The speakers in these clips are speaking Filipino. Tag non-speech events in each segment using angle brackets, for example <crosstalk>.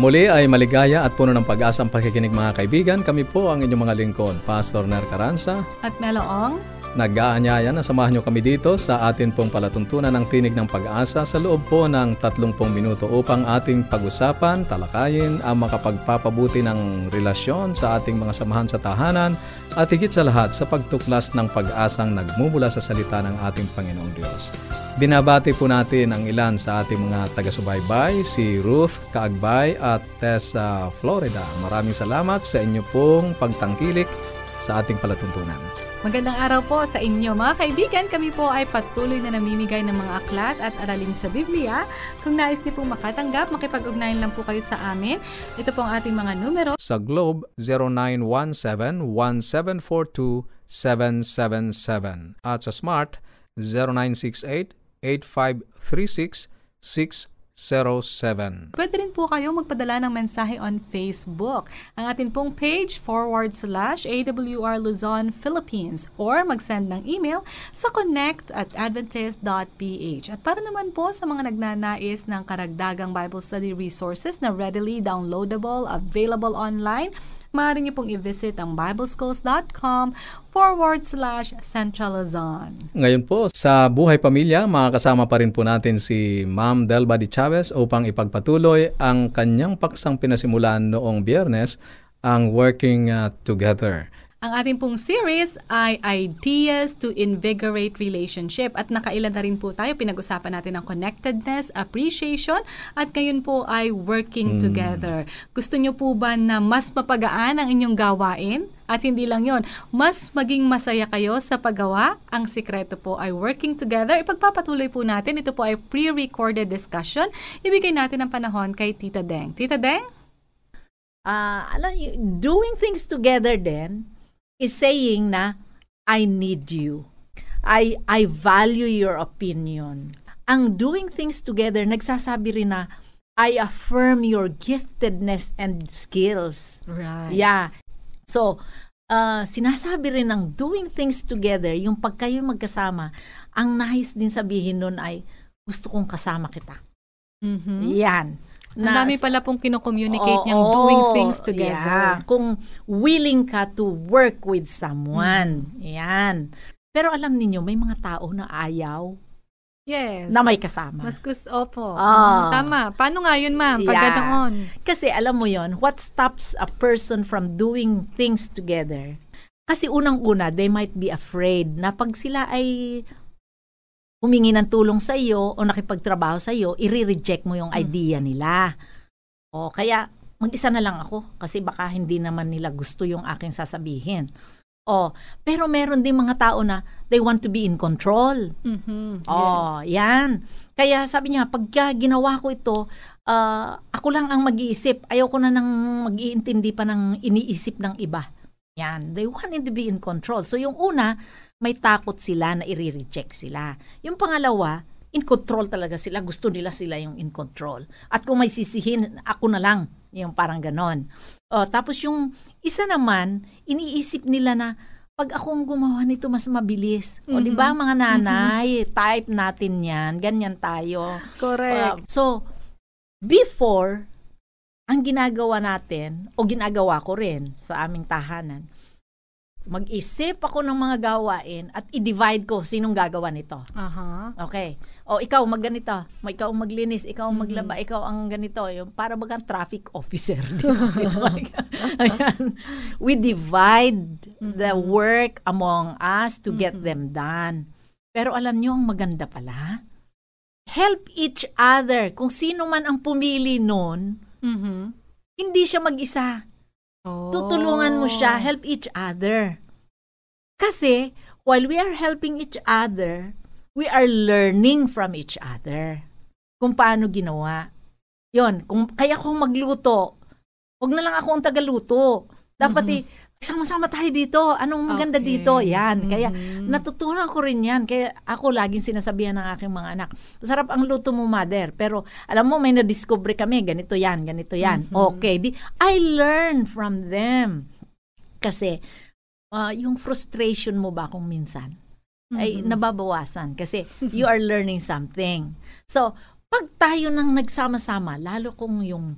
Muli ay maligaya at puno ng pag-asa ang pakikinig mga kaibigan. Kami po ang inyong mga lingkod, Pastor Ner Caranza. At Meloong. Nag-aanyaya na samahan niyo kami dito sa atin pong palatuntunan ng Tinig ng Pag-asa sa loob po ng 30 minuto upang ating pag-usapan, talakayin ang makapagpapabuti ng relasyon sa ating mga samahan sa tahanan at higit sa lahat sa pagtuklas ng pag-asang nagmumula sa salita ng ating Panginoong Diyos. Binabati po natin ang ilan sa ating mga taga-subaybay, si Ruth Kaagbay at Tessa Florida. Maraming salamat sa inyo pong pagtangkilik sa ating palatuntunan. Magandang araw po sa inyo mga kaibigan. Kami po ay patuloy na namimigay ng mga aklat at aralin sa Biblia. Kung nais niyo pong makatanggap, makipag-ugnayan lang po kayo sa amin. Ito po ang ating mga numero. Sa Globe, 0917-1742-777 at sa Smart, 0968-8536-607. Pwede rin po kayo magpadala ng mensahe on Facebook. Ang atin pong page forward slash AWR Luzon, Philippines or mag-send ng email sa connect at adventist.ph. At para naman po sa mga nagnanais ng karagdagang Bible study resources na readily downloadable, available online, maaari niyo pong i-visit ang bibleschools.com forward slash Central Luzon. Ngayon po, sa Buhay Pamilya, makakasama pa rin po natin si Ma'am Delba Di Chavez upang ipagpatuloy ang kanyang paksang pinasimulan noong biyernes, ang Working uh, Together. Ang ating pong series ay Ideas to Invigorate Relationship at nakailan na rin po tayo. Pinag-usapan natin ang connectedness, appreciation at ngayon po ay working Mm. together. Gusto nyo po ba na mas mapagaan ang inyong gawain? At hindi lang yon, mas maging masaya kayo sa paggawa. Ang sikreto po ay working together. Ipagpapatuloy po natin. Ito po ay pre-recorded discussion. Ibigay natin ang panahon kay Tita Deng. Tita Deng? Ah, alam doing things together then is saying na I need you. I I value your opinion. Ang doing things together nagsasabi rin na I affirm your giftedness and skills. Right. Yeah. So, uh, sinasabi rin ng doing things together, yung pag kayo magkasama, ang nais din sabihin nun ay gusto kong kasama kita. Mhm. Yan. Ang dami pala pong kino-communicate niyang Oo, doing things yeah. together. Kung willing ka to work with someone. Mm-hmm. Yan. Pero alam ninyo, may mga tao na ayaw Yes. na may kasama. Mas gusto, opo. Mm, Tama. Paano nga yun, ma'am? Pag Yeah. Kasi alam mo yon what stops a person from doing things together? Kasi unang-una, they might be afraid na pag sila ay humingi ng tulong sa iyo o nakipagtrabaho sa iyo, i-reject mo yung idea nila. O kaya mag-isa na lang ako kasi baka hindi naman nila gusto yung aking sasabihin. O, pero meron din mga tao na they want to be in control. Mhm. Oh, Yes. yan. Kaya sabi niya, pagka ginawa ko ito, ah, ako lang ang mag-iisip. Ayaw ko na nang mag-iintindi pa ng iniisip ng iba. Yan. They wanted to be in control. So yung una, may takot sila na i-reject sila. Yung pangalawa, in control talaga sila. Gusto nila sila yung in control. At kung may sisihin, ako na lang. Yung parang ganon. Oh, tapos yung isa naman, iniisip nila na pag akong gumawa nito mas mabilis. O di ba mga nanay, type natin 'yan. Ganyan tayo. Correct. Uh, so before ang ginagawa natin o ginagawa ko rin sa aming tahanan, mag-isip ako ng mga gawain at i-divide ko sinong gagawa nito. Aha. Okay. O ikaw magganito, ikaw maglinis, ikaw ang maglaba, ikaw ang ganito, yung para bagang traffic officer <laughs> dito. dito. <laughs> Ayan. We divide the work among us to get them done. Pero alam niyo ang maganda pala? Help each other. Kung sino man ang pumili noon, Mhm. hindi siya mag-isa. Oh. Tutulungan mo siya, help each other. Kasi, while we are helping each other, we are learning from each other. Kung paano ginawa. Yon, kung kaya kung magluto, Huwag na lang ako ang tagaluto. Dapat Mhm. eh, sama-sama tayo dito. Anong maganda Okay. dito? Yan. Kaya Mhm. natutunan ko rin yan. Kaya ako laging sinasabihan ng aking mga anak, sarap ang luto mo, mother. Pero alam mo, may na-discover kami, ganito yan, ganito yan. Mhm. Okay. Di, I learn from them. Kasi, ah, yung frustration mo ba kung minsan, ay Mhm. nababawasan kasi you are learning something. So, pag tayo nang nagsama-sama, lalo kung yung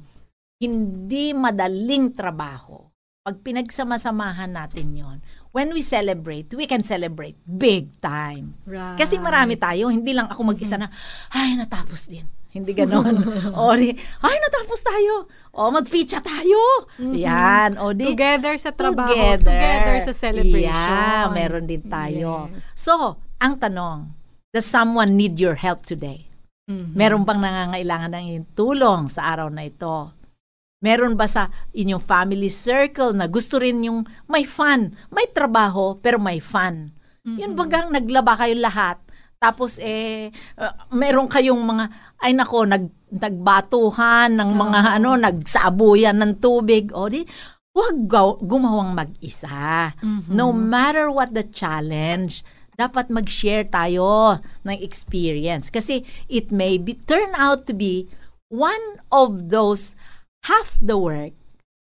hindi madaling trabaho, pag pinagsama-samahan natin yon when we celebrate, we can celebrate big time. Right. Kasi marami tayo, hindi lang ako mag-isa na, ay, natapos din. Hindi ganon. <laughs> o di, ay, natapos tayo. O, mag-pizza tayo. Mhm. Yan. O di, Together sa trabaho, together, sa celebration. Yeah, meron din tayo. Yes. So, ang tanong, does someone need your help today? Mhm. Meron bang nangangailangan ng tulong sa araw na ito? Meron ba sa inyong family circle na gusto rin yung may fun, may trabaho pero may fun? Yun Mhm. bagang naglaba kayo lahat. Tapos eh uh, meron kayong mga ay nako nag nagbatuhan ng mga Oo. ano nagsabuyan ng tubig o di huwag gumawang mag-isa. Mhm. No matter what the challenge, dapat mag-share tayo ng experience kasi it may be turn out to be one of those half the work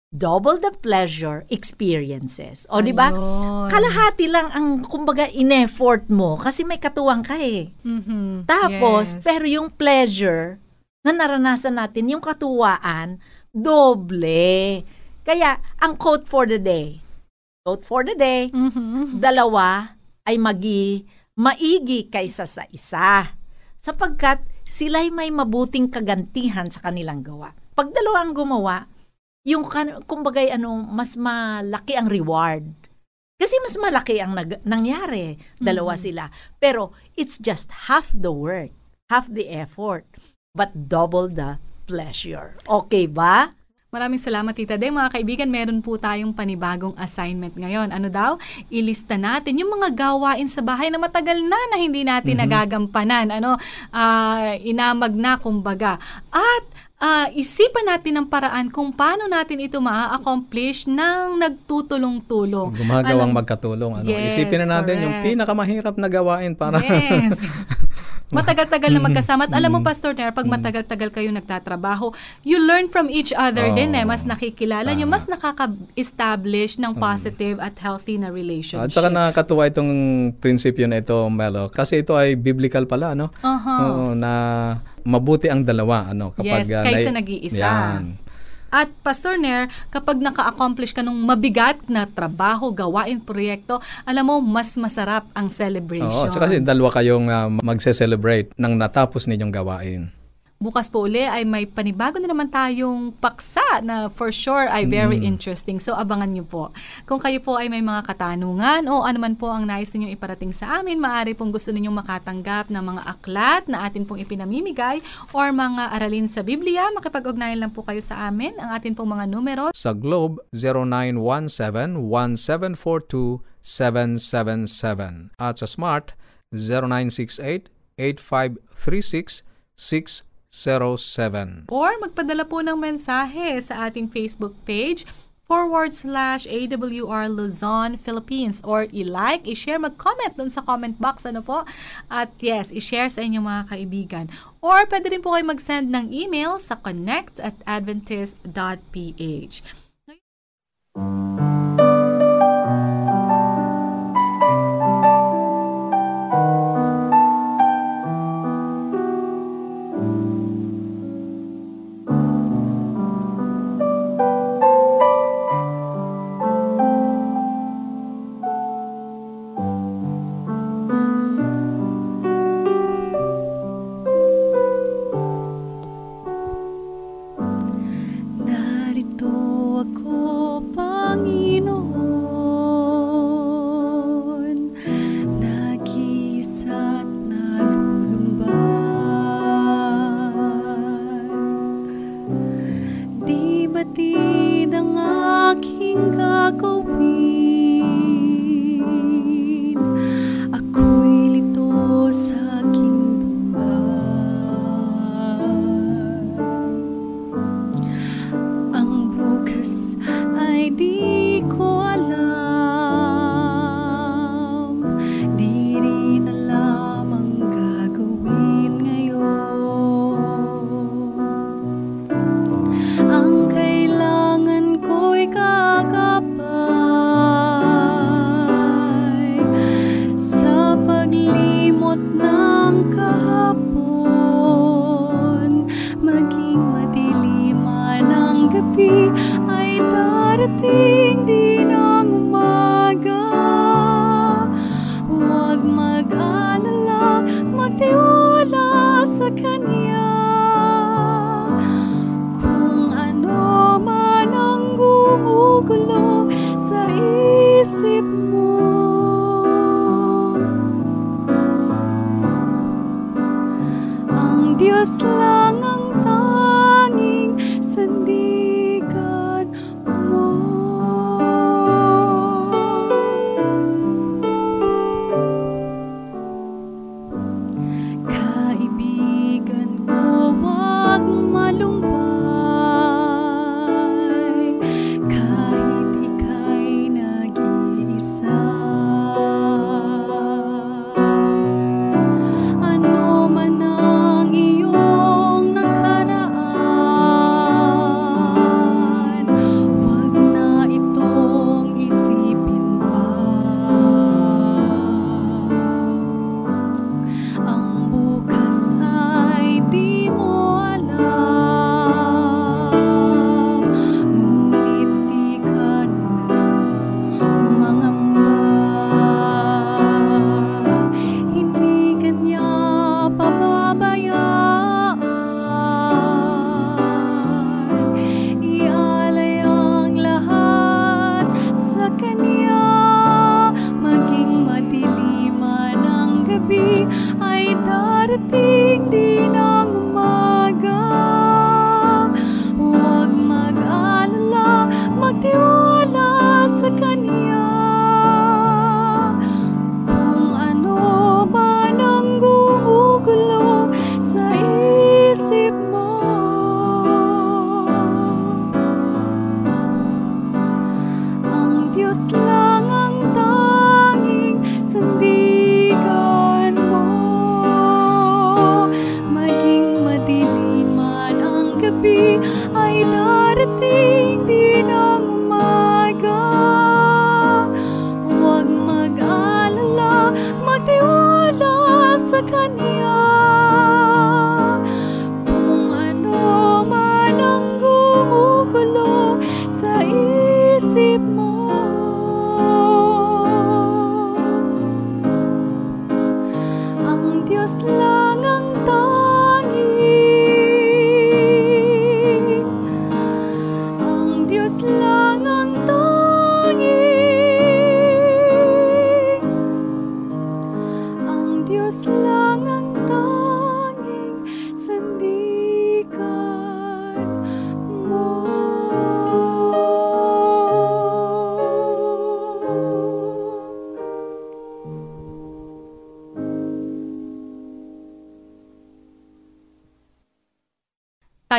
double the pleasure experiences. O di ba? Kalahati lang ang kumbaga in-effort mo kasi may katuwang ka eh. Mhm. Tapos, Yes. pero yung pleasure na naranasan natin, yung katuwaan, doble. Kaya, ang quote for the day, quote for the day, Mhm. dalawa ay magi maigi kaysa sa isa sapagkat sila'y may mabuting kagantihan sa kanilang gawa. Pag dalawa ang gumawa, yung kumbagay ano, mas malaki ang reward. Kasi mas malaki ang nag- nangyari. Dalawa Mhm. sila. Pero it's just half the work, half the effort, but double the pleasure. Okay ba? Maraming salamat, Tita De. Mga kaibigan, meron po tayong panibagong assignment ngayon. Ano daw? Ilista natin yung mga gawain sa bahay na matagal na na hindi natin Mhm. nagagampanan. Ano? Ah, inamag na, kumbaga. At ah, isipan natin ng paraan kung paano natin ito maa-accomplish ng nagtutulong-tulong. Gumagawang Alam- magkatulong. Ano? Yes, Isipin na natin yung correct. pinakamahirap na gawain para Yes. <laughs> Matagal-tagal na magkasama. At alam mo, Mm. Pastor Ter, pag matagal-tagal kayo nagtatrabaho, you learn from each other Oh. din eh. Mas nakikilala nyo, mas nakaka-establish ng positive at healthy na relationship. At saka nakakatuwa itong prinsipyo na ito, Melo. Kasi ito ay biblical pala, no? Aha. Oo, na mabuti ang dalawa, ano? Yes, ah, kaysa nag-iisa. Yan. At Pastor Nair, kapag naka-accomplish ka ng mabigat na trabaho, gawain, proyekto, alam mo, mas masarap ang celebration. Oo, kasi dalawa kayong ah, magse-celebrate ng natapos ninyong gawain. Bukas po uli ay may panibago na naman tayong paksa na for sure ay very Mm. interesting. So abangan nyo po. Kung kayo po ay may mga katanungan o anuman po ang nais ninyong iparating sa amin, maaari pong gusto ninyong makatanggap ng mga aklat na atin pong ipinamimigay or mga aralin sa Biblia, makipag-ugnayan lang po kayo sa amin. Ang atin pong mga numero Sa Globe, 0917-1742-777. At sa Smart, 0968-8536-607. or magpadala po ng mensahe sa ating Facebook page forward slash AWR Luzon, Philippines. Or i-like, i-share, mag-comment dun sa comment box ano po? At yes, i-share sa inyong mga kaibigan. Or pwede rin po kayo mag-send ng email sa connect at adventist.ph Narito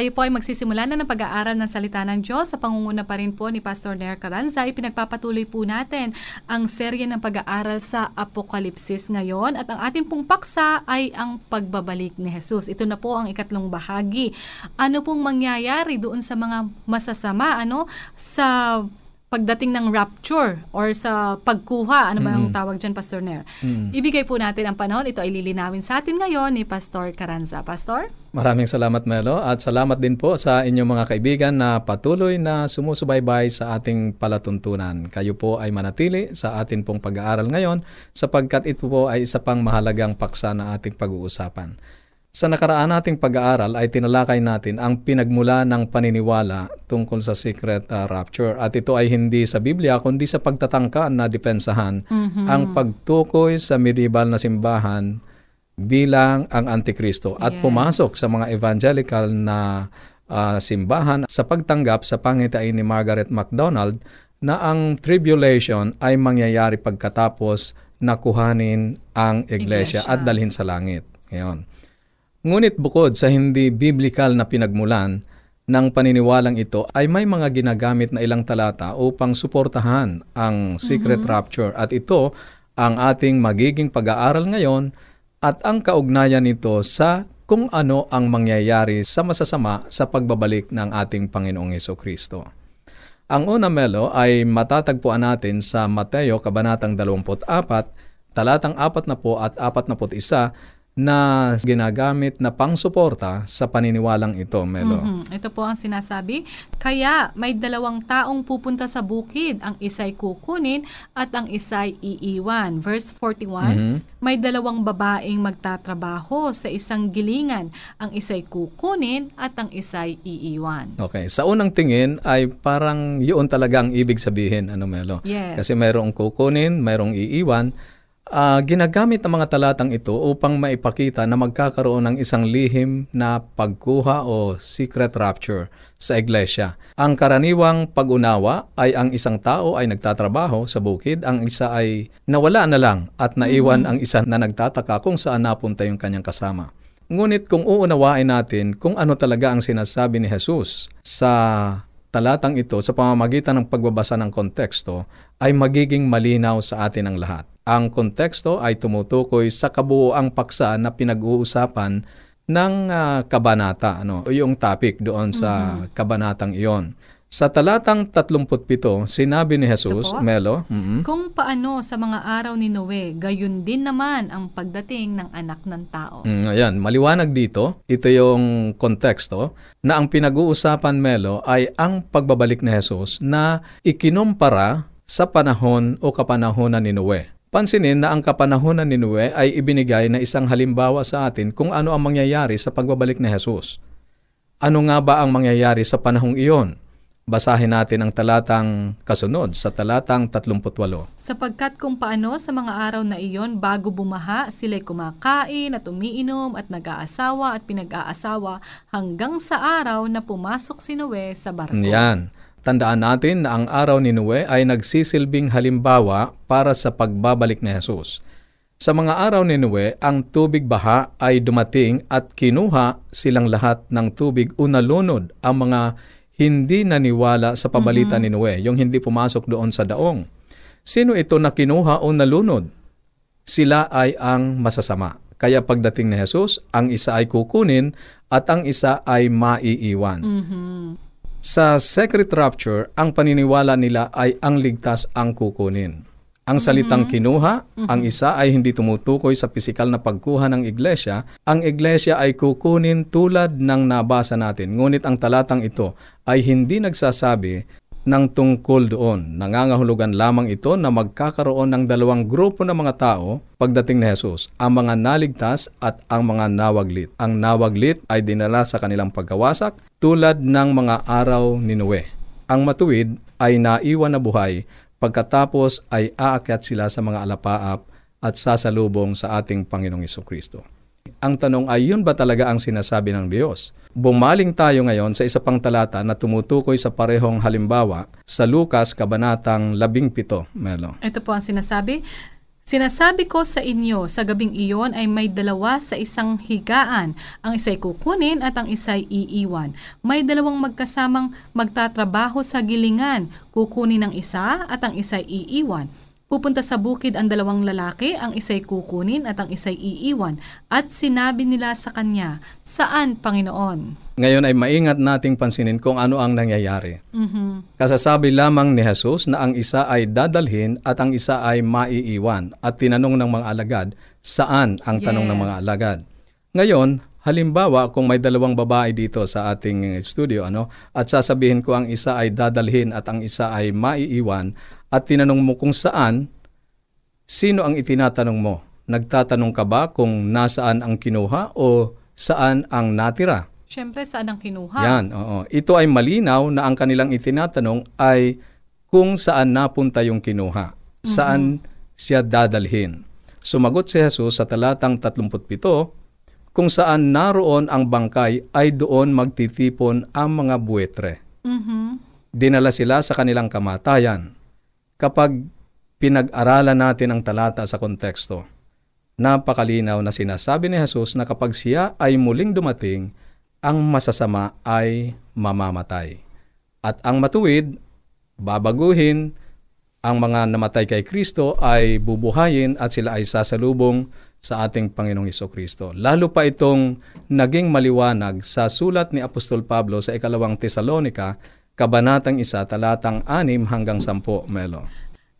Tayo po ay magsisimula na ng pag-aaral ng salita ng Diyos sa pangunguna pa rin po ni Pastor Nair Caranza. Ipinagpapatuloy po natin ang serye ng pag-aaral sa Apokalipsis ngayon at ang ating pong paksa ay ang pagbabalik ni Jesus. Ito na po ang ikatlong bahagi. Ano pong mangyayari doon sa mga masasama ano sa pagdating ng rapture or sa pagkuha, ano ba ang tawag dyan, Pastor Nair? Mm. Ibigay po natin ang panahon. Ito ay lilinawin sa atin ngayon ni Pastor Caranza. Pastor? Maraming salamat, Melo. At salamat din po sa inyong mga kaibigan na patuloy na sumusubaybay sa ating palatuntunan. Kayo po ay manatili sa atin pong pag-aaral ngayon sapagkat ito po ay isa pang mahalagang paksa na ating pag-uusapan. Sa nakaraan nating pag-aaral ay tinalakay natin ang pinagmula ng paniniwala tungkol sa secret uh, rapture at ito ay hindi sa Biblia kundi sa pagtatangka na depensahan mm-hmm. ang pagtukoy sa medieval na simbahan bilang ang Antikristo at yes. pumasok sa mga evangelical na uh, simbahan sa pagtanggap sa pangitain ni Margaret MacDonald na ang tribulation ay mangyayari pagkatapos na kuhanin ang iglesia, iglesia. at dalhin sa langit. Ngayon. Ngunit bukod sa hindi biblical na pinagmulan ng paniniwalang ito ay may mga ginagamit na ilang talata upang suportahan ang secret mm-hmm. rapture at ito ang ating magiging pag-aaral ngayon at ang kaugnayan nito sa kung ano ang mangyayari sa masasama sa pagbabalik ng ating Panginoong Heso Kristo. Ang una melo ay matatagpuan natin sa Mateo Kabanatang 24 talatang 4 na po at 41 na ginagamit na pangsuporta sa paniniwalang ito, Melo. Mhm. Ito po ang sinasabi. Kaya may dalawang taong pupunta sa bukid. Ang isa'y kukunin at ang isa'y iiwan. Verse 41, Mhm. may dalawang babaeng magtatrabaho sa isang gilingan. Ang isa'y kukunin at ang isa'y iiwan. Okay. Sa unang tingin ay parang yun talaga ang ibig sabihin, ano Melo? Yes. Kasi mayroong kukunin, mayroong iiwan. Ah, ginagamit ng mga talatang ito upang maipakita na magkakaroon ng isang lihim na pagkuha o secret rapture sa iglesia. Ang karaniwang pag-unawa ay ang isang tao ay nagtatrabaho sa bukid, ang isa ay nawala na lang at naiwan ang isa na nagtataka kung saan napunta yung kanyang kasama. Ngunit kung uunawain natin kung ano talaga ang sinasabi ni Jesus sa talatang ito sa pamamagitan ng pagbabasa ng konteksto ay magiging malinaw sa atin ang lahat. Ang konteksto ay tumutukoy sa kabuoang paksa na pinag-uusapan ng ah, kabanata, ano, yung topic doon sa kabanatang iyon. Sa talatang 37, sinabi ni Jesus, po? Melo, mhm, Kung paano sa mga araw ni Noe, gayon din naman ang pagdating ng anak ng tao. Mm, ayan, maliwanag dito, ito yung konteksto, na ang pinag-uusapan, Melo, ay ang pagbabalik ni Jesus na ikinumpara sa panahon o kapanahonan ni Noe. Pansinin na ang kapanahonan ni Noe ay ibinigay na isang halimbawa sa atin kung ano ang mangyayari sa pagbabalik ni Jesus. Ano nga ba ang mangyayari sa panahong iyon? Basahin natin ang talatang kasunod sa talatang 38. Sapagkat kung paano sa mga araw na iyon bago bumaha, sila'y kumakain at umiinom at nag-aasawa at pinag-aasawa hanggang sa araw na pumasok si Noe sa barko. Yan. Tandaan natin na ang araw ni Noe ay nagsisilbing halimbawa para sa pagbabalik ni Jesus. Sa mga araw ni Noe, ang tubig baha ay dumating at kinuha silang lahat ng tubig o nalunod ang mga hindi naniwala sa pabalita ni Noe, yung hindi pumasok doon sa daong. Sino ito na kinuha o nalunod? Sila ay ang masasama. Kaya pagdating ni Jesus, ang isa ay kukunin at ang isa ay maiiwan. Mhm. Sa secret rapture, ang paniniwala nila ay ang ligtas ang kukunin. Ang salitang kinuha, ang isa ay hindi tumutukoy sa pisikal na pagkuha ng iglesia. Ang iglesia ay kukunin tulad ng nabasa natin. Ngunit ang talatang ito ay hindi nagsasabi ng tungkol doon. Nangangahulugan lamang ito na magkakaroon ng dalawang grupo ng mga tao pagdating ni Jesus, ang mga naligtas at ang mga nawaglit. Ang nawaglit ay dinala sa kanilang pagkawasak tulad ng mga araw ni Noe. Ang matuwid ay naiwan na buhay pagkatapos ay aakyat sila sa mga alapaap at sasalubong sa ating Panginoong Kristo. Ang tanong ay yun ba talaga ang sinasabi ng Diyos? Bumaling tayo ngayon sa isa pang talata na tumutukoy sa parehong halimbawa sa Lukas Kabanatang 17, Melo. Ito po ang sinasabi. Sinasabi ko sa inyo, sa gabing iyon ay may dalawa sa isang higaan. Ang isa'y kukunin at ang isa'y iiwan. May dalawang magkasamang magtatrabaho sa gilingan. Kukunin ang isa at ang isa'y iiwan. Pupunta sa bukid ang dalawang lalaki, ang isa'y kukunin at ang isa'y iiwan. At sinabi nila sa kanya, Saan, Panginoon? Ngayon ay maingat nating pansinin kung ano ang nangyayari. Mhm. Kasasabi lamang ni Jesus na ang isa ay dadalhin at ang isa ay maiiwan. At tinanong ng mga alagad, saan ang tanong ng Yes. mga alagad? Ngayon, halimbawa kung may dalawang babae dito sa ating studio ano at sasabihin ko ang isa ay dadalhin at ang isa ay maiiwan at tinanong mo kung saan, sino ang itinatanong mo? Nagtatanong ka ba kung nasaan ang kinuha o saan ang natira? Siyempre, saan ang kinuha? Yan, oo. Ito ay malinaw na ang kanilang itinatanong ay kung saan napunta yung kinuha. Saan siya dadalhin. Sumagot si Jesus sa talatang 37, kung saan naroon ang bangkay ay doon magtitipon ang mga buwetre. Mhm. Dinala sila sa kanilang kamatayan. Kapag pinag-aralan natin ang talata sa konteksto, napakalinaw na sinasabi ni Jesus na kapag siya ay muling dumating, ang masasama ay mamamatay. At ang matuwid, babaguhin, ang mga namatay kay Kristo ay bubuhayin at sila ay sasalubong sa ating Panginoong Iso Kristo. Lalo pa itong naging maliwanag sa sulat ni Apostol Pablo sa ikalawang Tesalonika, kabanatang isa, talatang anim hanggang sampo, Melo.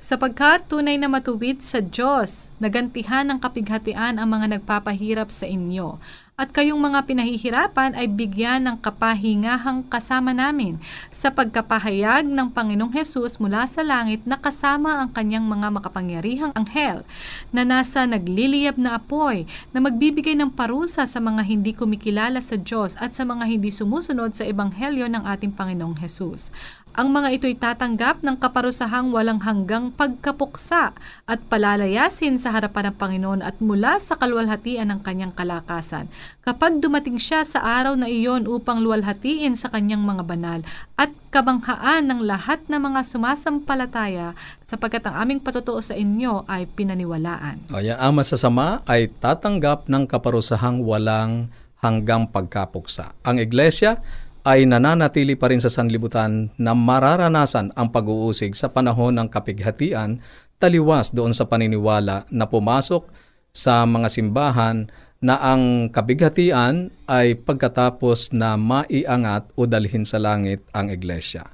Sapagkat tunay na matuwid sa Diyos, nagantihan ng kapighatian ang mga nagpapahirap sa inyo at kayong mga pinahihirapan ay bigyan ng kapahingahang kasama namin sa pagkapahayag ng Panginoong Hesus mula sa langit na kasama ang kanyang mga makapangyarihang anghel na nasa nagliliyab na apoy na magbibigay ng parusa sa mga hindi kumikilala sa Diyos at sa mga hindi sumusunod sa ebanghelyo ng ating Panginoong Hesus. Ang mga ito'y tatanggap ng kaparusahang walang hanggang pagkapuksa at palalayasin sa harapan ng Panginoon at mula sa kalwalhatian ng kanyang kalakasan. Kapag dumating siya sa araw na iyon upang luwalhatiin sa kanyang mga banal at kabanghaan ng lahat ng mga sumasampalataya sapagkat ang aming patutuo sa inyo ay pinaniwalaan. Kaya ang masasama ay tatanggap ng kaparusahang walang hanggang pagkapuksa. Ang iglesia ay nananatili pa rin sa sanlibutan na mararanasan ang pag-uusig sa panahon ng kapighatian taliwas doon sa paniniwala na pumasok sa mga simbahan na ang kabighatian ay pagkatapos na maiangat o dalhin sa langit ang iglesia.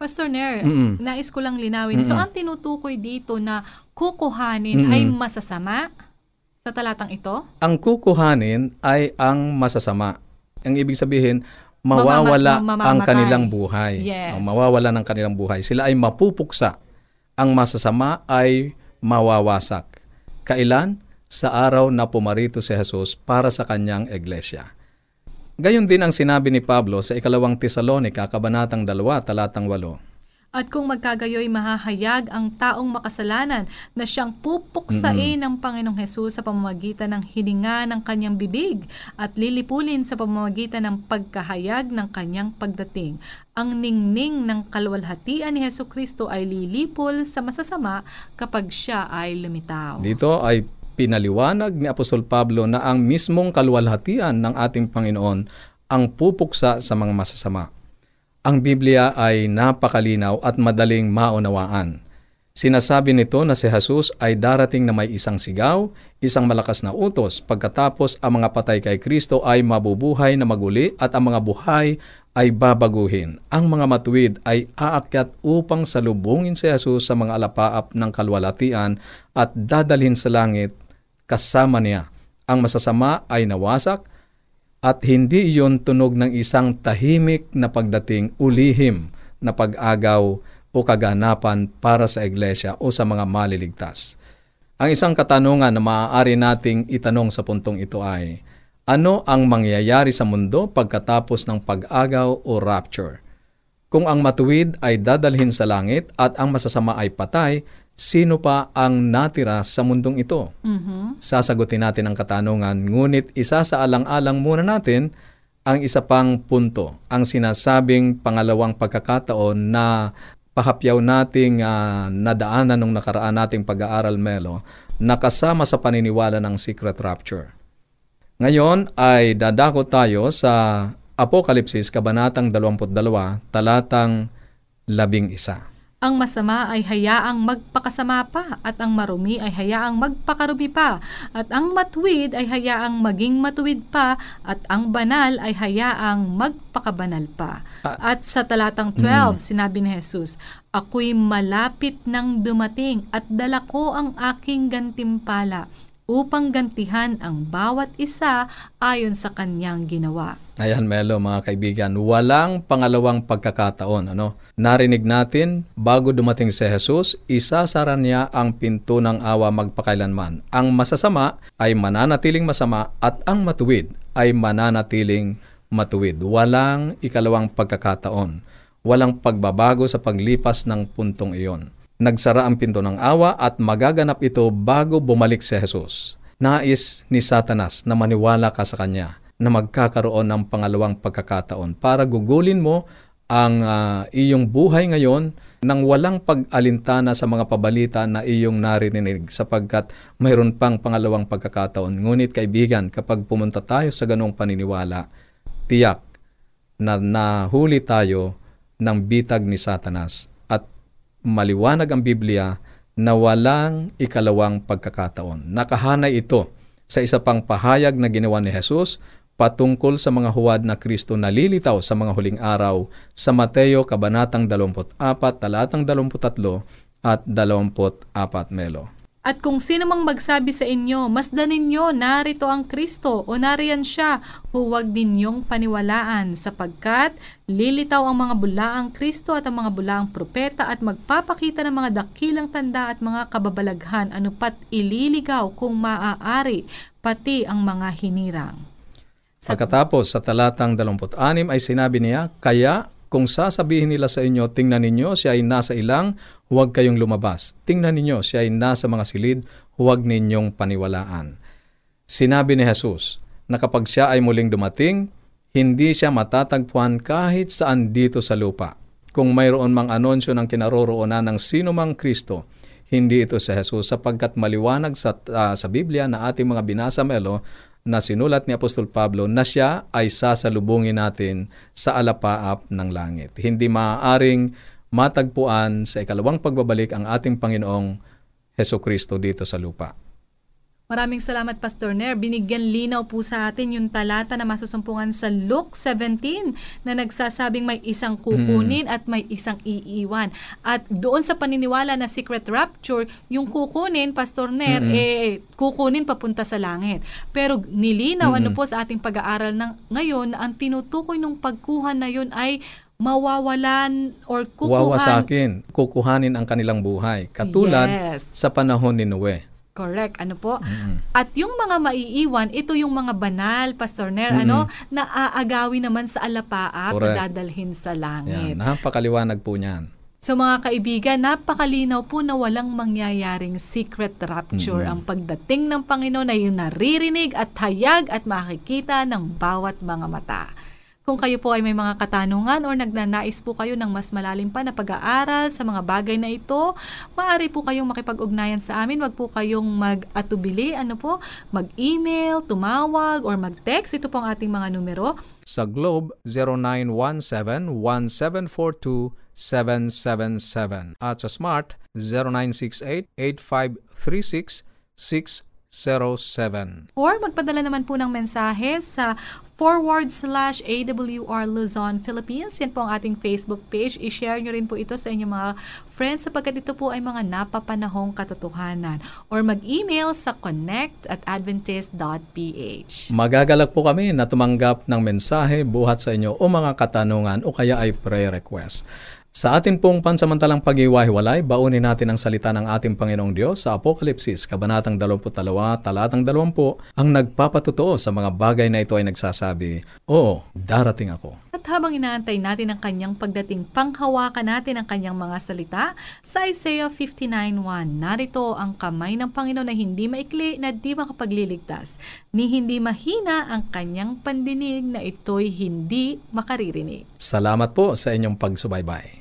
Pastor Nair, Mm-mm. nais ko lang linawin. So, Mm-mm. ang tinutukoy dito na kukuhanin Mm-mm. ay masasama sa talatang ito? Ang kukuhanin ay ang masasama. Ang ibig sabihin, mawawala Mamama- ang mamamatay. kanilang buhay. Yes. O, mawawala ng kanilang buhay. Sila ay mapupuksa. Ang masasama ay mawawasak. Kailan? Sa araw na pumarito si Jesus para sa kanyang iglesia. Gayon din ang sinabi ni Pablo sa ikalawang Tesalonika, kabanatang 2, talatang 8. At kung magkagayoy mahahayag ang taong makasalanan na siyang pupuksain ng Panginoong Hesus sa pamamagitan ng hininga ng kanyang bibig at lilipulin sa pamamagitan ng pagkahayag ng kanyang pagdating. Ang ningning ng kalwalhatian ni Heso Kristo ay lilipol sa masasama kapag siya ay lumitaw. Dito ay pinaliwanag ni Apostol Pablo na ang mismong kalwalhatian ng ating Panginoon ang pupuksa sa mga masasama. Ang Biblia ay napakalinaw at madaling maunawaan. Sinasabi nito na si Jesus ay darating na may isang sigaw, isang malakas na utos, pagkatapos ang mga patay kay Kristo ay mabubuhay na maguli at ang mga buhay ay babaguhin. Ang mga matuwid ay aakyat upang salubungin si Jesus sa mga alapaap ng kalwalatian at dadalhin sa langit kasama niya. Ang masasama ay nawasak at hindi iyon tunog ng isang tahimik na pagdating ulihim na pag-agaw o kaganapan para sa iglesia o sa mga maliligtas. Ang isang katanungan na maaari nating itanong sa puntong ito ay, ano ang mangyayari sa mundo pagkatapos ng pag-agaw o rapture? Kung ang matuwid ay dadalhin sa langit at ang masasama ay patay, sino pa ang natira sa mundong ito? Mhm. sasagutin natin ang katanungan. Ngunit isa sa alang-alang muna natin ang isa pang punto, ang sinasabing pangalawang pagkakataon na pahapyaw nating ah, nadaanan nung nakaraan nating pag-aaral Melo, nakasama sa paniniwala ng secret rapture. Ngayon ay dadako tayo sa Apokalipsis, Kabanatang 22, talatang 11. Ang masama ay hayaang magpakasama pa, at ang marumi ay hayaang magpakarumi pa, at ang matuwid ay hayaang maging matuwid pa, at ang banal ay hayaang magpakabanal pa. At sa talatang 12, sinabi ni Jesus, Ako'y malapit nang dumating at dala ko ang aking gantimpala upang gantihan ang bawat isa ayon sa kanyang ginawa. Ayan, Melo, mga kaibigan, walang pangalawang pagkakataon. Ano? Narinig natin, bago dumating si Jesus, isasara niya ang pinto ng awa magpakailanman. Ang masasama ay mananatiling masama at ang matuwid ay mananatiling matuwid. Walang ikalawang pagkakataon. Walang pagbabago sa paglipas ng puntong iyon. Nagsara ang pinto ng awa at magaganap ito bago bumalik si Jesus. Nais ni Satanas na maniwala ka sa kanya na magkakaroon ng pangalawang pagkakataon para gugulin mo ang ah, iyong buhay ngayon nang walang pag-alintana sa mga pabalita na iyong narinig sapagkat mayroon pang pangalawang pagkakataon. Ngunit kaibigan, kapag pumunta tayo sa ganong paniniwala, tiyak na nahuli tayo ng bitag ni Satanas at maliwanag ang Biblia na walang ikalawang pagkakataon. Nakahanay ito sa isa pang pahayag na ginawa ni Jesus patungkol sa mga huwad na Kristo na lilitaw sa mga huling araw sa Mateo Kabanatang 24, talatang 23 at 24 melo. At kung sino mang magsabi sa inyo, masdan ninyo, narito ang Kristo o nariyan siya, huwag ninyong paniwalaan sapagkat lilitaw ang mga bulaang Kristo at ang mga bulaang propeta at magpapakita ng mga dakilang tanda at mga kababalaghan anupat ililigaw kung maaari, pati ang mga hinirang. Pagkatapos sa talatang 26 ay sinabi niya, Kaya kung sasabihin nila sa inyo, tingnan ninyo, siya ay nasa ilang, huwag kayong lumabas. Tingnan ninyo, siya ay nasa mga silid, huwag ninyong paniwalaan. Sinabi ni Jesus na kapag siya ay muling dumating, hindi siya matatagpuan kahit saan dito sa lupa. Kung mayroon mang anonsyo ng kinaroroonan ng sino mang Kristo, hindi ito si Jesus sapagkat maliwanag sa, uh, sa Biblia na ating mga binasa melo na sinulat ni Apostol Pablo na siya ay sasalubungin natin sa alapaap ng langit. Hindi maaaring matagpuan sa ikalawang pagbabalik ang ating Panginoong Heso Kristo dito sa lupa. Maraming salamat Pastor Nair. Binigyan linaw po sa atin yung talata na masusumpungan sa Luke 17 na nagsasabing may isang kukunin mm. at may isang iiwan. At doon sa paniniwala na secret rapture, yung kukunin, Pastor Nair, mm-hmm. eh kukunin papunta sa langit. Pero nilinaw mm-hmm. ano po sa ating pag-aaral ng ngayon ang tinutukoy ng pagkuha na yun ay mawawalan or kukuhan. Wawasakin, kukuhanin ang kanilang buhay. Katulad yes. sa panahon ni Noe. Correct. Ano po? Mm-hmm. At yung mga maiiwan, ito yung mga banal, Pastor Ner, mm-hmm. ano, na aagawi naman sa alapaap na dadalhin sa langit. Yan. Napakaliwanag po niyan. So mga kaibigan, napakalinaw po na walang mangyayaring secret rapture mm-hmm. ang pagdating ng Panginoon na yung naririnig at hayag at makikita ng bawat mga mata. Kung kayo po ay may mga katanungan or nagnanais po kayo ng mas malalim pa na pag-aaral sa mga bagay na ito, maaari po kayong makipag-ugnayan sa amin. Huwag po kayong mag-atubili, ano po, mag-email, tumawag, or mag-text. Ito po ang ating mga numero. Sa Globe, 0917-1742-777. At sa Smart, 0968-8536-6 0917. Or magpadala naman po ng mensahe sa forward slash AWR Luzon, Philippines. Yan po ang ating Facebook page. I-share nyo rin po ito sa inyong mga friends sapagkat ito po ay mga napapanahong katotohanan. Or mag-email sa connect at adventist.ph. Magagalak po kami na tumanggap ng mensahe buhat sa inyo o mga katanungan o kaya ay prayer request. Sa atin pong pansamantalang pag-iwahiwalay, baunin natin ang salita ng ating Panginoong Diyos sa Apokalipsis, Kabanatang 22, Talatang 20, ang nagpapatutuo sa mga bagay na ito ay nagsasabi, Oo, darating ako. At habang inaantay natin ang kanyang pagdating, panghawakan natin ang kanyang mga salita sa Isaiah 59.1. Narito ang kamay ng Panginoon na hindi maikli na di makapagliligtas, ni hindi mahina ang kanyang pandinig na ito'y hindi makaririnig. Salamat po sa inyong pagsubaybay.